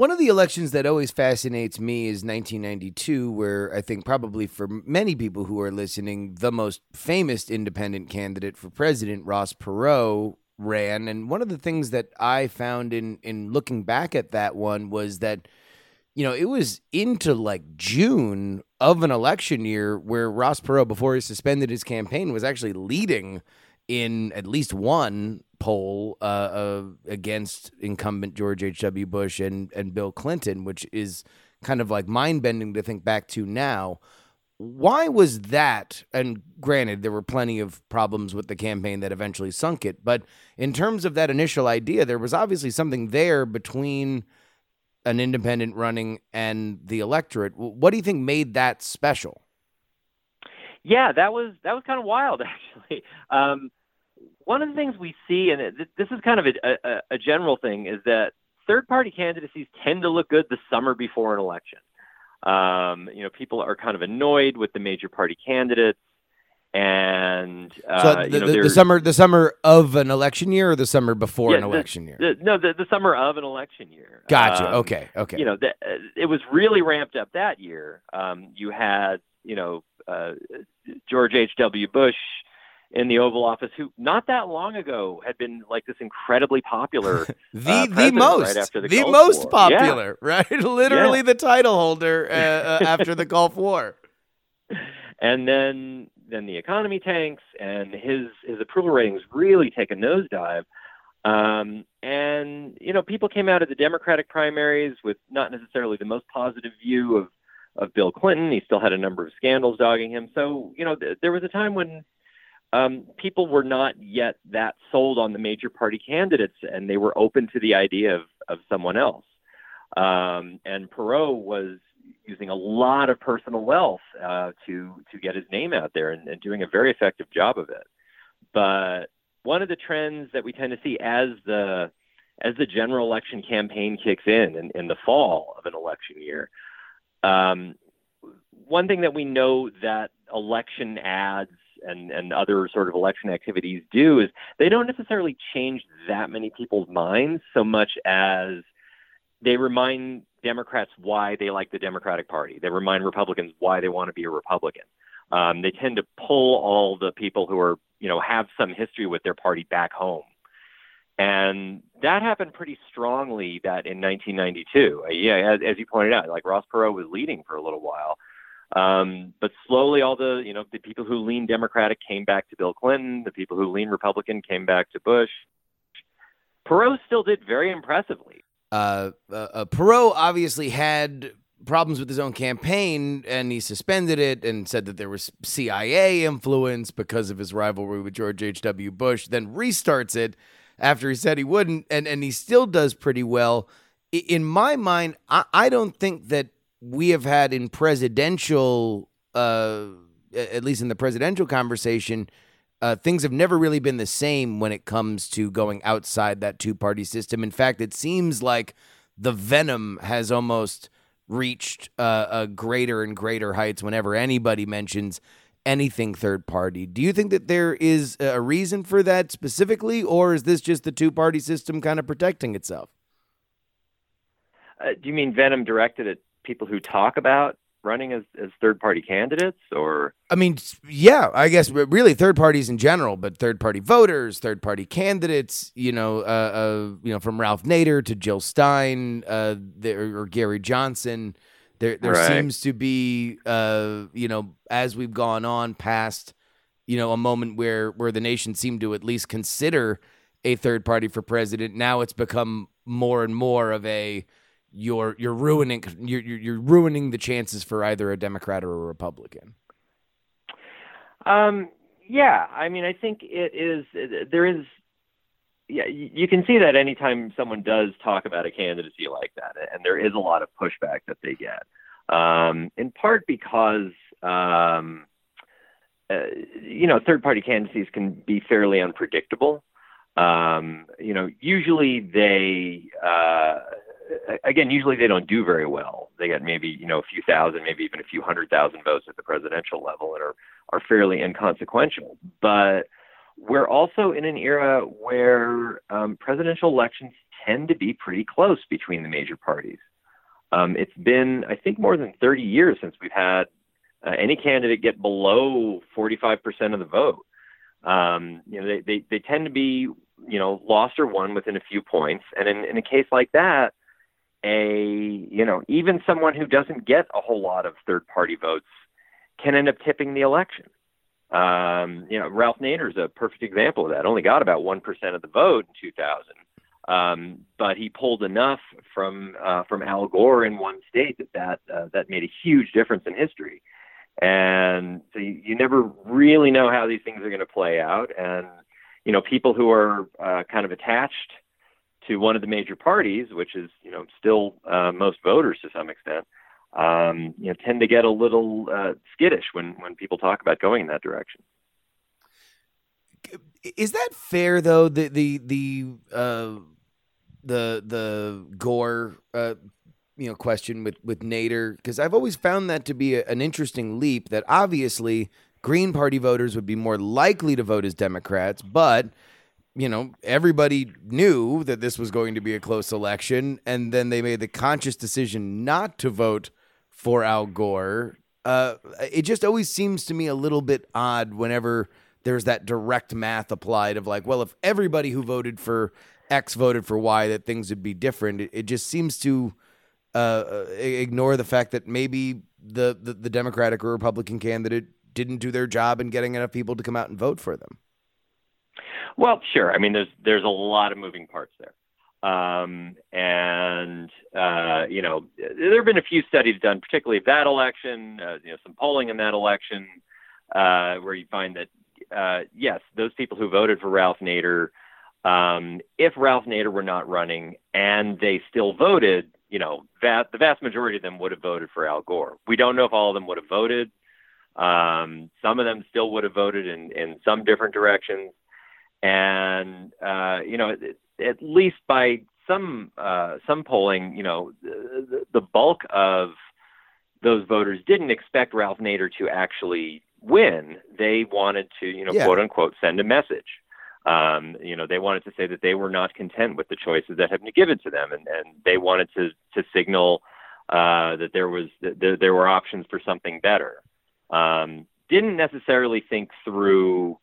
One of the elections that always fascinates me is 1992, where I think probably for many people who are listening, the most famous independent candidate for president, Ross Perot, ran. And one of the things that I found in in looking back at that one was that, you know, it was into like June of an election year where Ross Perot, before he suspended his campaign, was actually leading in at least one poll uh, uh, against incumbent George H.W. Bush and, and Bill Clinton, which is kind of like mind bending to think back to now. Why was that? And granted, there were plenty of problems with the campaign that eventually sunk it. But in terms of that initial idea, there was obviously something there between an independent running and the electorate. What do you think made that special? Yeah, that was that was kind of wild, actually. Um, one of the things we see, and this is kind of a, a, a general thing, is that third party candidacies tend to look good the summer before an election. Um, you know, people are kind of annoyed with the major party candidates. And uh, so the, you know, the, the, summer, the summer of an election year, or the summer before yeah, an election the, year. no, the, the summer of an election year. Gotcha. Um, okay. Okay. You know, the, it was really ramped up that year. Um, you had, you know, uh, George H. W. Bush in the Oval Office who not that long ago had been like this incredibly popular the uh, the most right the, the Gulf most War. popular yeah. right literally yeah. the title holder uh, uh, after the Gulf War and then then the economy tanks and his his approval ratings really take a nosedive um, and you know people came out of the Democratic primaries with not necessarily the most positive view of of Bill Clinton he still had a number of scandals dogging him so you know th- there was a time when um, people were not yet that sold on the major party candidates, and they were open to the idea of, of someone else. Um, and Perot was using a lot of personal wealth uh, to to get his name out there and, and doing a very effective job of it. But one of the trends that we tend to see as the as the general election campaign kicks in in, in the fall of an election year, um, one thing that we know that election ads and, and other sort of election activities do is they don't necessarily change that many people's minds so much as they remind Democrats why they like the Democratic Party. They remind Republicans why they want to be a Republican. Um, they tend to pull all the people who are, you know, have some history with their party back home. And that happened pretty strongly that in 1992. Uh, yeah, as, as you pointed out, like Ross Perot was leading for a little while. Um, but slowly, all the you know the people who lean Democratic came back to Bill Clinton. The people who lean Republican came back to Bush. Perot still did very impressively. Uh, uh, uh, Perot obviously had problems with his own campaign, and he suspended it and said that there was CIA influence because of his rivalry with George H. W. Bush. Then restarts it after he said he wouldn't, and and he still does pretty well. In my mind, I, I don't think that we have had in presidential, uh, at least in the presidential conversation, uh, things have never really been the same when it comes to going outside that two party system. In fact, it seems like the venom has almost reached uh, a greater and greater heights whenever anybody mentions anything third party. Do you think that there is a reason for that specifically, or is this just the two party system kind of protecting itself? Uh, do you mean venom directed at people who talk about running as, as third party candidates or I mean, yeah, I guess really third parties in general, but third party voters, third party candidates, you know, uh, uh, you know, from Ralph Nader to Jill Stein, uh, there, or Gary Johnson. There, there Right. seems to be, uh, you know, as we've gone on past, you know, a moment where where the nation seemed to at least consider a third party for president. Now it's become more and more of a you're you're ruining you're you're, ruining the chances for either a Democrat or a Republican. Um, yeah, I mean, I think it is. There is. Yeah, you you can see that anytime someone does talk about a candidacy like that, and there is a lot of pushback that they get. Um, in part because um, uh, you know third-party candidacies can be fairly unpredictable. Um, you know, usually they uh, again, usually they don't do very well. They get maybe you know a few thousand, maybe even a few hundred thousand votes at the presidential level, and are are fairly inconsequential. But we're also in an era where um, presidential elections tend to be pretty close between the major parties. Um, it's been, I think, more than 30 years since we've had uh, any candidate get below 45% of the vote. Um, you know, they, they, they tend to be, you know, lost or won within a few points. And in, in a case like that, a, you know, even someone who doesn't get a whole lot of third party votes can end up tipping the election. Um, you know, Ralph Nader is a perfect example of that. Only got about 1% of the vote in 2000. Um, but he pulled enough from uh, from Al Gore in one state that that, uh, that made a huge difference in history. And so you, you never really know how these things are going to play out. And you know, people who are uh, kind of attached to one of the major parties, which is you know still uh, most voters to some extent, um, you know, tend to get a little uh, skittish when when people talk about going in that direction. Is that fair though? The the the uh, the the Gore uh, you know question with with Nader because I've always found that to be a, an interesting leap. That obviously Green Party voters would be more likely to vote as Democrats, but you know everybody knew that this was going to be a close election, and then they made the conscious decision not to vote for Al Gore. Uh, it just always seems to me a little bit odd whenever there's that direct math applied of like, well, if everybody who voted for X voted for Y, that things would be different. It, it just seems to uh, ignore the fact that maybe the, the the Democratic or Republican candidate didn't do their job in getting enough people to come out and vote for them. Well, sure. I mean, there's there's a lot of moving parts there. Um, and uh, you know, there have been a few studies done, particularly that election. Uh, you know, some polling in that election uh, where you find that uh, yes, those people who voted for Ralph Nader, um, if Ralph Nader were not running and they still voted, you know, va- the vast majority of them would have voted for Al Gore. We don't know if all of them would have voted. Um, some of them still would have voted in, in some different directions. And, uh, you know, at, least by some, uh, some polling, you know, the, the bulk of those voters didn't expect Ralph Nader to actually win. They wanted to, you know, Yeah. quote unquote, send a message. Um, you know, they wanted to say that they were not content with the choices that have been given to them, and, and they wanted to to signal uh, that there was that there, there were options for something better. Um, didn't necessarily think through,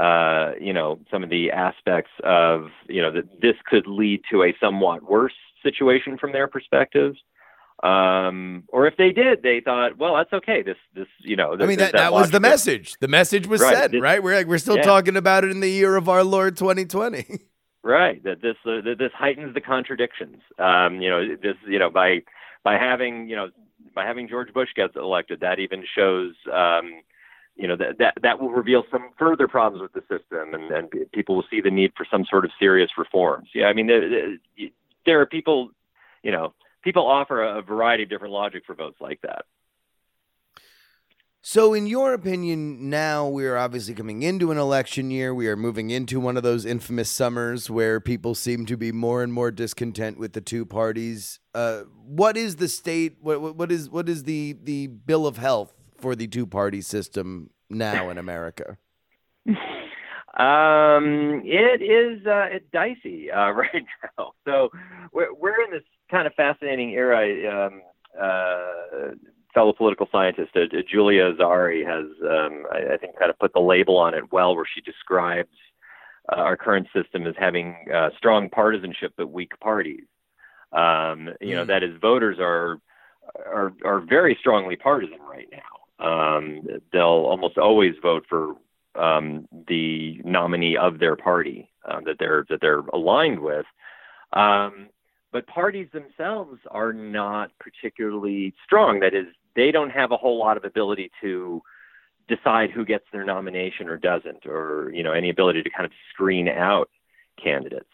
uh, you know, some of the aspects of, you know, that this could lead to a somewhat worse situation from their perspectives. Um, or if they did, they thought, well, that's okay. This, this, you know, I mean, there's that, that was the message. The message was Right. said, This- right? We're like, we're still yeah. talking about it in the year of our Lord 2020. Right. That this uh, that this heightens the contradictions. Um, you know, this you know by by having you know by having George Bush gets elected, that even shows um, you know that that that will reveal some further problems with the system, and and people will see the need for some sort of serious reforms. Yeah, I mean there, there- are people, you know, people offer a variety of different logic for votes like that. So, in your opinion, now we are obviously coming into an election year. We are moving into one of those infamous summers where people seem to be more and more discontent with the two parties. Uh, what is the state? What- what is what is the the bill of health for the two party system now in America? Um, it is uh, it's dicey uh, right now. So we're we're in this kind of fascinating era. Um, uh, fellow political scientist uh, Julia Azari has, um, I, I, think, kind of put the label on it well, where she describes uh, our current system as having uh, strong partisanship but weak parties. Um, you know, mm. that is, voters are are are very strongly partisan right now. Um, they'll almost always vote for um, the nominee of their party uh, that they're that they're aligned with. Um, but parties themselves are not particularly strong. That is, they don't have a whole lot of ability to decide who gets their nomination or doesn't, or you know any ability to kind of screen out candidates.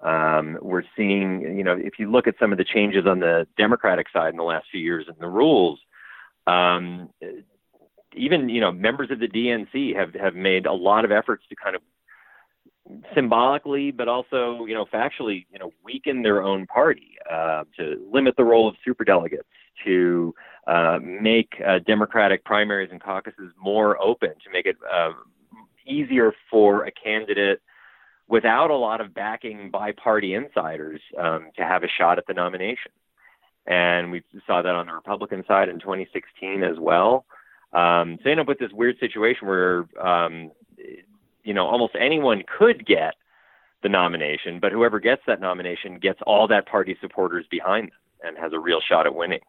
Um, we're seeing, you know, if you look at some of the changes on the Democratic side in the last few years in the rules, um, even you know members of the DNC have have made a lot of efforts to kind of symbolically, but also you know factually, you know, weaken their own party uh, to limit the role of superdelegates, to uh, make uh, Democratic primaries and caucuses more open, to make it uh, easier for a candidate without a lot of backing by party insiders um, to have a shot at the nomination. And we saw that on the Republican side in 2016 as well. Um, so you end up with this weird situation where um, you know almost anyone could get the nomination, but whoever gets that nomination gets all that party supporters behind them and has a real shot at winning.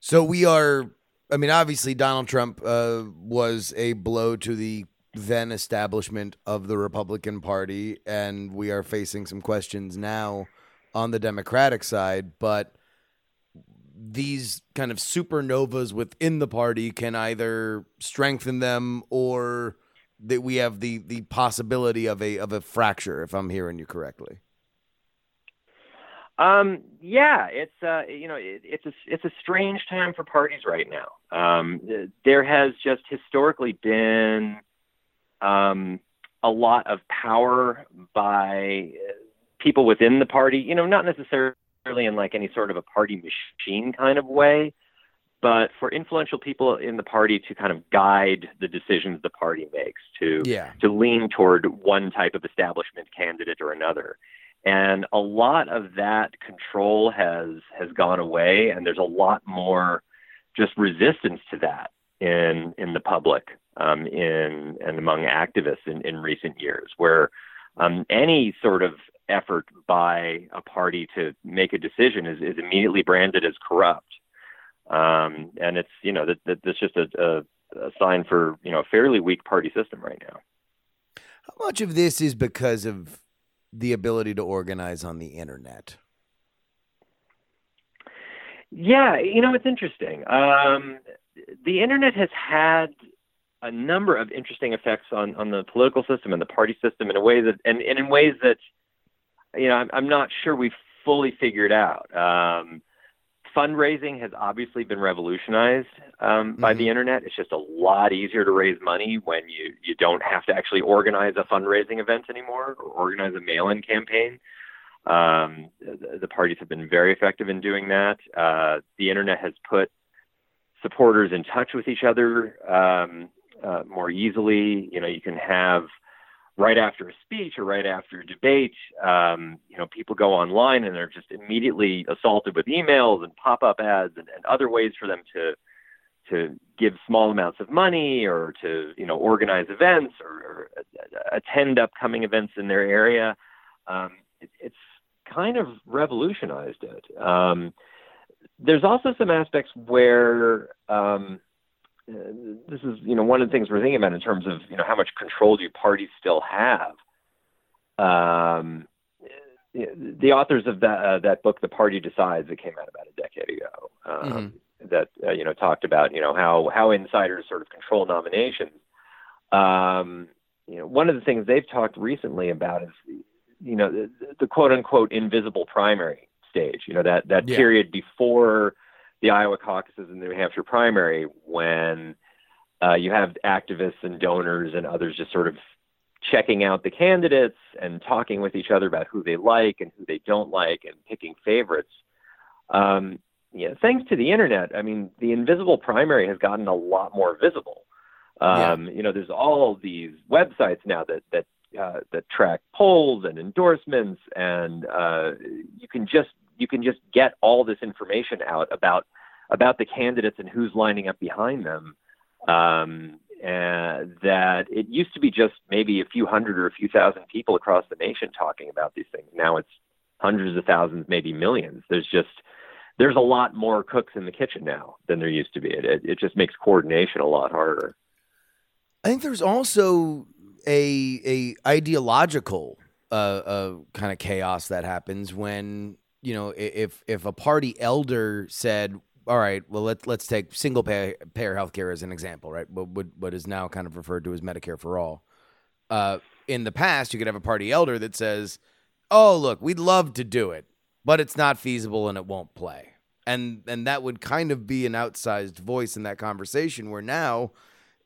So we are. I mean, obviously, Donald Trump uh, was a blow to the then establishment of the Republican Party, and we are facing some questions now on the Democratic side. But these kind of supernovas within the party can either strengthen them or that we have the the possibility of a of a fracture if i'm hearing you correctly um, yeah, it's uh, you know it, it's a it's a strange time for parties right now. Um, there has just historically been um, a lot of power by people within the party. You know, not necessarily in like any sort of a party machine kind of way, but for influential people in the party to kind of guide the decisions the party makes to yeah. to lean toward one type of establishment candidate or another and a lot of that control has has gone away and there's a lot more just resistance to that in in the public um, in and among activists in, in recent years where um, any sort of effort by a party to make a decision is, is immediately branded as corrupt um, and it's you know that, that that's just a, a, a sign for you know a fairly weak party system right now how much of this is because of the ability to organize on the internet? Yeah, you know, it's interesting. Um, the internet has had a number of interesting effects on, on the political system and the party system in a way that, and, and in ways that, you know, I'm, I'm not sure we've fully figured out. Um, fundraising has obviously been revolutionized um, by mm-hmm. the internet. It's just a lot easier to raise money when you you don't have to actually organize a fundraising event anymore or organize a mail-in campaign. Um, the, the, parties have been very effective in doing that. Uh, the internet has put supporters in touch with each other um, uh, more easily. You know, you can have right after a speech or right after a debate, um, you know, people go online and they're just immediately assaulted with emails and pop-up ads and, and, other ways for them to to give small amounts of money or to you know organize events or, or attend upcoming events in their area. Um, it, it's kind of revolutionized it. Um, there's also some aspects where um, this is you know one of the things we're thinking about in terms of you know how much control do parties still have. Um, the authors of that uh, that book, The Party Decides, that came out about a decade ago, um, mm-hmm. that uh, you know talked about you know how how insiders sort of control nominations. Um, you know, one of the things they've talked recently about is you know the, the quote unquote invisible primary stage. You know that that yeah. period before the Iowa caucuses and the New Hampshire primary when uh, you have activists and donors and others just sort of checking out the candidates and talking with each other about who they like and who they don't like and picking favorites. Um, yeah, thanks to the internet, I mean, the invisible primary has gotten a lot more visible. Um, yeah. You know, there's all these websites now that that uh, that track polls and endorsements, and uh, you can just you can just get all this information out about about the candidates and who's lining up behind them. Um, that it used to be just maybe a few hundred or a few thousand people across the nation talking about these things. Now it's hundreds of thousands, maybe millions. There's just there's a lot more cooks in the kitchen now than there used to be. It it, it just makes coordination a lot harder. I think there's also a a ideological uh, uh, kind of chaos that happens when you know if if a party elder said all right well let's let's take single pay, payer healthcare as an example right? What, what what is now kind of referred to as medicare for all. Uh, in the past you could have a party elder that says oh look we'd love to do it but it's not feasible and it won't play. And and that would kind of be an outsized voice in that conversation where now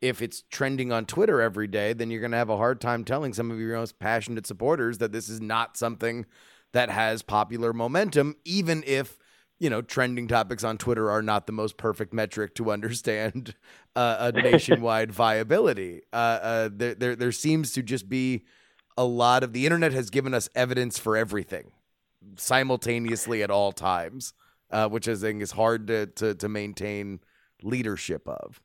if it's trending on Twitter every day, then you're going to have a hard time telling some of your most passionate supporters that this is not something that has popular momentum, even if you know trending topics on Twitter are not the most perfect metric to understand uh, a nationwide viability. Uh, uh, there, there, there seems to just be a lot of the internet has given us evidence for everything simultaneously at all times, uh, which I think is hard to, to to maintain leadership of.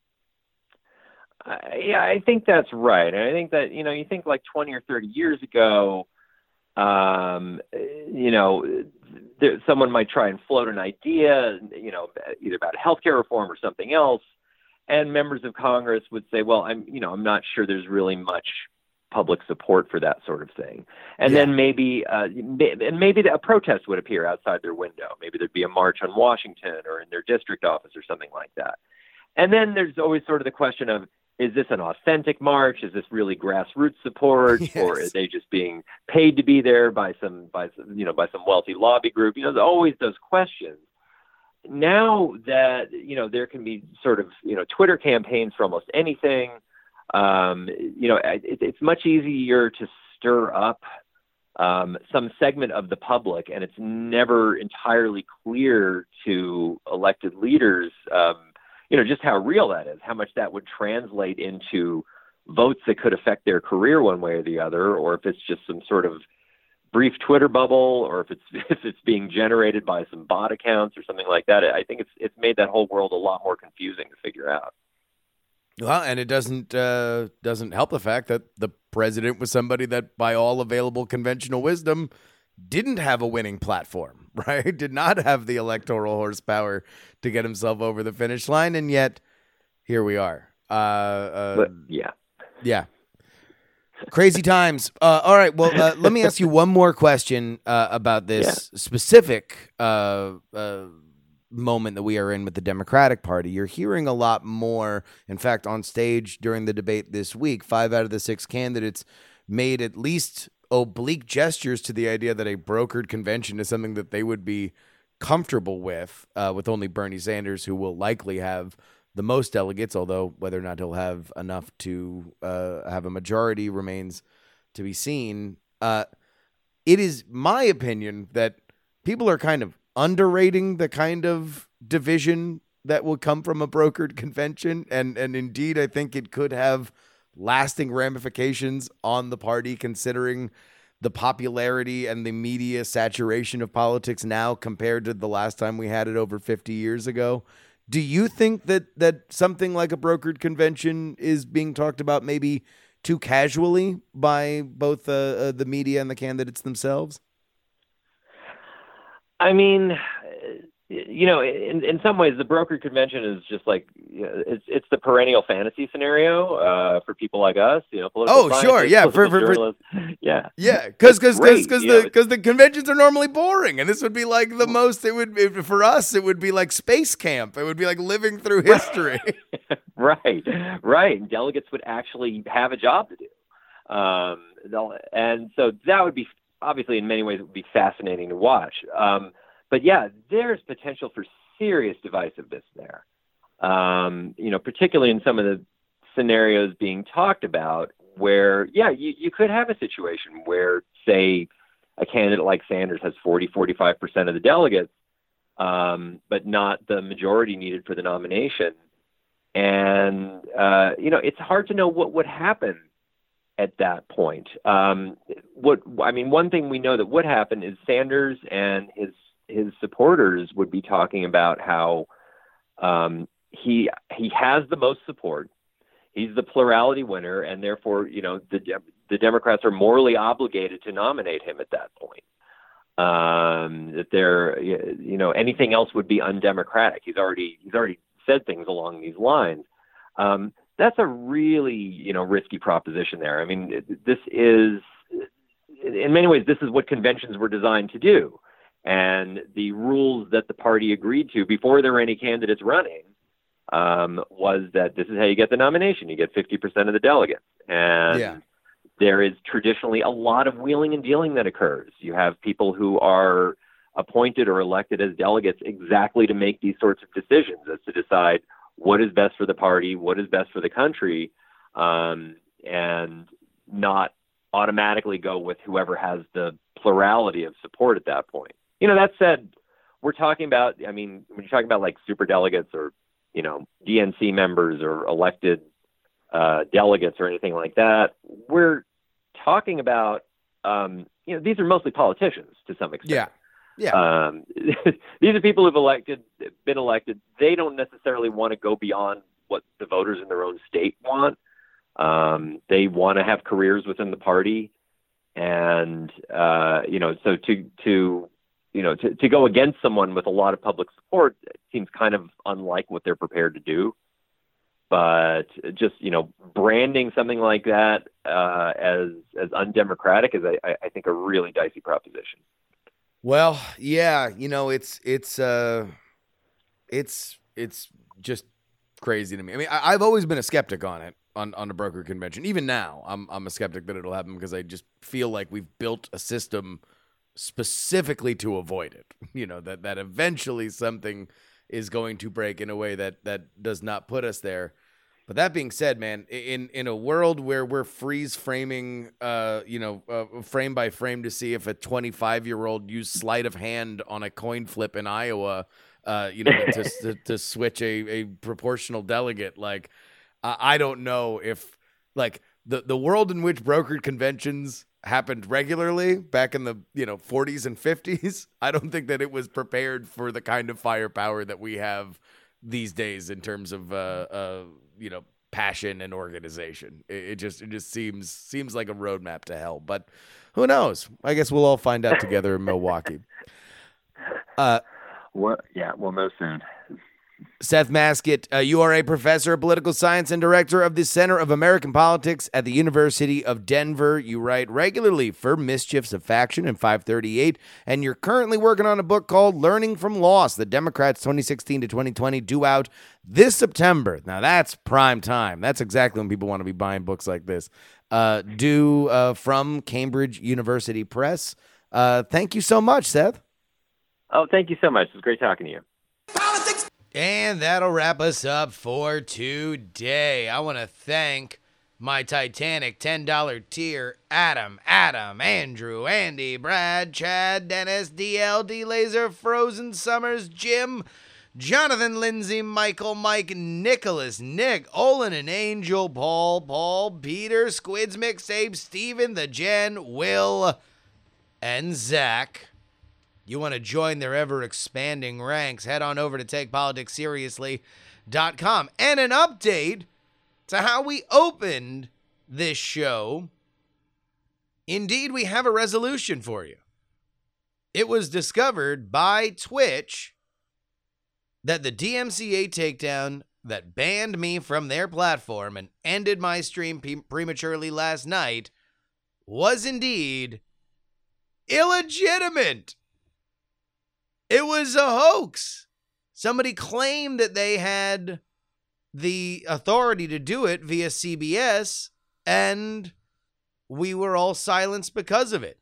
Yeah, I think that's right. And I think that, you know, you think like 20 or 30 years ago, um, you know, there, someone might try and float an idea, you know, either about healthcare reform or something else. And members of Congress would say, well, I'm, you know, I'm not sure there's really much public support for that sort of thing. And yeah. then maybe, uh, and maybe a protest would appear outside their window. Maybe there'd be a march on Washington or in their district office or something like that. And then there's always sort of the question of, is this an authentic march? Is this really grassroots support, yes. or are they just being paid to be there by some by some, you know by some wealthy lobby group? You know, there's always those questions. Now that you know there can be sort of you know Twitter campaigns for almost anything, um, you know it, it's much easier to stir up um, some segment of the public, and it's never entirely clear to elected leaders. Um, you know, just how real that is, how much that would translate into votes that could affect their career one way or the other, or if it's just some sort of brief Twitter bubble, or if it's if it's being generated by some bot accounts or something like that. I think it's it's made that whole world a lot more confusing to figure out. Well, and it doesn't uh, doesn't help the fact that the president was somebody that, by all available conventional wisdom, didn't have a winning platform, right? Did not have the electoral horsepower to get himself over the finish line, and yet here we are. Uh, uh, but, yeah, yeah, crazy times. Uh, all right, well, uh, let me ask you one more question uh, about this yeah. specific uh, moment that we are in with the Democratic Party. You're hearing a lot more. In fact, on stage during the debate this week, five out of the six candidates made at least oblique gestures to the idea that a brokered convention is something that they would be comfortable with, uh, with only Bernie Sanders, who will likely have the most delegates, although whether or not he'll have enough to uh, have a majority remains to be seen. Uh, it is my opinion that people are kind of underrating the kind of division that will come from a brokered convention, and and indeed, I think it could have lasting ramifications on the party, considering the popularity and the media saturation of politics now compared to the last time we had it over 50 years ago. Do you think that that something like a brokered convention is being talked about maybe too casually by both uh, uh, the media and the candidates themselves? I mean, you know, in in some ways, the broker convention is just like it's it's the perennial fantasy scenario uh, for people like us. You know, oh sure, yeah, for, for, for, yeah, yeah, because because because the because the conventions are normally boring, and this would be like the most. It would be, for us. It would be like space camp. It would be like living through history. right, right. Delegates would actually have a job to do, um, and so that would be obviously in many ways it would be fascinating to watch. Um, but yeah, there's potential for serious divisiveness there. Um, you know, particularly in some of the scenarios being talked about where, yeah, you, you could have a situation where, say, a candidate like Sanders has 40, 45% of the delegates, um, but not the majority needed for the nomination. and uh, you know it's hard to know what would happen at that point. Um, what I mean, one thing we know that would happen is Sanders and his his supporters would be talking about how um, he he has the most support. He's the plurality winner, and therefore, you know, the the Democrats are morally obligated to nominate him at that point. Um, that they're, you know, anything else would be undemocratic. He's already he's already said things along these lines. Um, that's a really, you know, risky proposition there. I mean, this is, in many ways, this is what conventions were designed to do. And the rules that the party agreed to before there were any candidates running um, was that this is how you get the nomination. You get 50% of the delegates. And Yeah. there is traditionally a lot of wheeling and dealing that occurs. You have people who are appointed or elected as delegates exactly to make these sorts of decisions as to decide what is best for the party, what is best for the country, um, and not automatically go with whoever has the plurality of support at that point. You know, that said, we're talking about, I mean, when you're talking about like super delegates or, you know, DNC members or elected uh, delegates or anything like that, we're talking about, um, you know, these are mostly politicians to some extent. Yeah. Yeah. Um, these are people who've elected, been elected. They don't necessarily want to go beyond what the voters in their own state want. Um, they want to have careers within the party, and uh, you know, so to to you know to, to go against someone with a lot of public support seems kind of unlike what they're prepared to do. But just you know, branding something like that uh, as as undemocratic is, I, I think, a really dicey proposition. Well, yeah, you know, it's it's uh it's it's just crazy to me. I mean, I, I've always been a skeptic on it on on the broker convention. Even now, I'm I'm a skeptic that it'll happen because I just feel like we've built a system specifically to avoid it. You know, that that eventually something is going to break in a way that that does not put us there. But that being said, man, in in a world where we're freeze framing, uh, you know, uh, frame by frame to see if a 25 year old used sleight of hand on a coin flip in Iowa, uh, you know, to, to to switch a a proportional delegate, like I I don't know if like the the world in which brokered conventions happened regularly back in the you know 40s and 50s i don't think that it was prepared for the kind of firepower that we have these days in terms of uh, uh you know passion and organization. It, it just it just seems seems like a roadmap to hell but who knows? I guess we'll all find out together in milwaukee. Uh Well, yeah, we'll know soon. Seth Masket, uh, you are a professor of political science and director of the Center of American Politics at the University of Denver. You write regularly for Mischiefs of Faction and 538, and you're currently working on a book called Learning from Loss, the Democrats 2016 to 2020, due out this September. Now, that's prime time. That's exactly when people want to be buying books like this. Uh, due uh, from Cambridge University Press. Uh, thank you so much, Seth. Oh, thank you so much. It was great talking to you. And that'll wrap us up for today. I want to thank my Titanic $10 tier Adam, Adam, Andrew, Andy, Brad, Chad, Dennis, DLD, Laser, Frozen Summers, Jim, Jonathan, Lindsay, Michael, Mike, Nicholas, Nick, Olin, and Angel, Paul, Paul, Peter, Squids Mixtape, Steven, the Jen, Will, and Zach. You want to join their ever expanding ranks, head on over to takepoliticsseriously.com. And an update to how we opened this show. Indeed, we have a resolution for you. It was discovered by Twitch that the DMCA takedown that banned me from their platform and ended my stream pre- prematurely last night was indeed illegitimate. It was a hoax. Somebody claimed that they had the authority to do it via CBS, and we were all silenced because of it.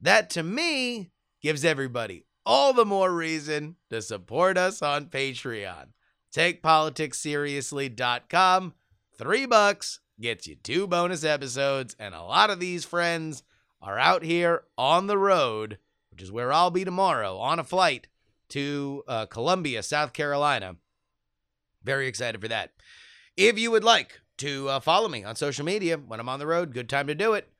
That to me gives everybody all the more reason to support us on Patreon. TakePoliticsSeriously.com. Three bucks gets you two bonus episodes, and a lot of these friends are out here on the road which is where I'll be tomorrow on a flight to uh, Columbia, South Carolina, Very excited for that. If you would like to uh, follow me on social media when I'm on the road, good time to do it.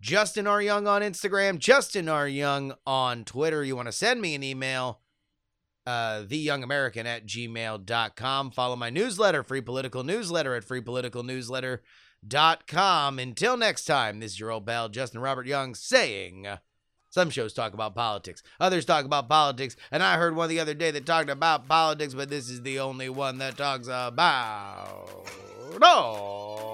Justin R. Young on Instagram, Justin R. Young on Twitter. You want to send me an email, uh, theyoungamerican at gmail.com. Follow my newsletter, Free Political Newsletter at freepoliticalnewsletter.com. Until next time, this is your old pal, Justin Robert Young, saying some shows talk about politics, others talk about politics, and I heard one the other day that talked about politics, but this is the only one that talks about. No.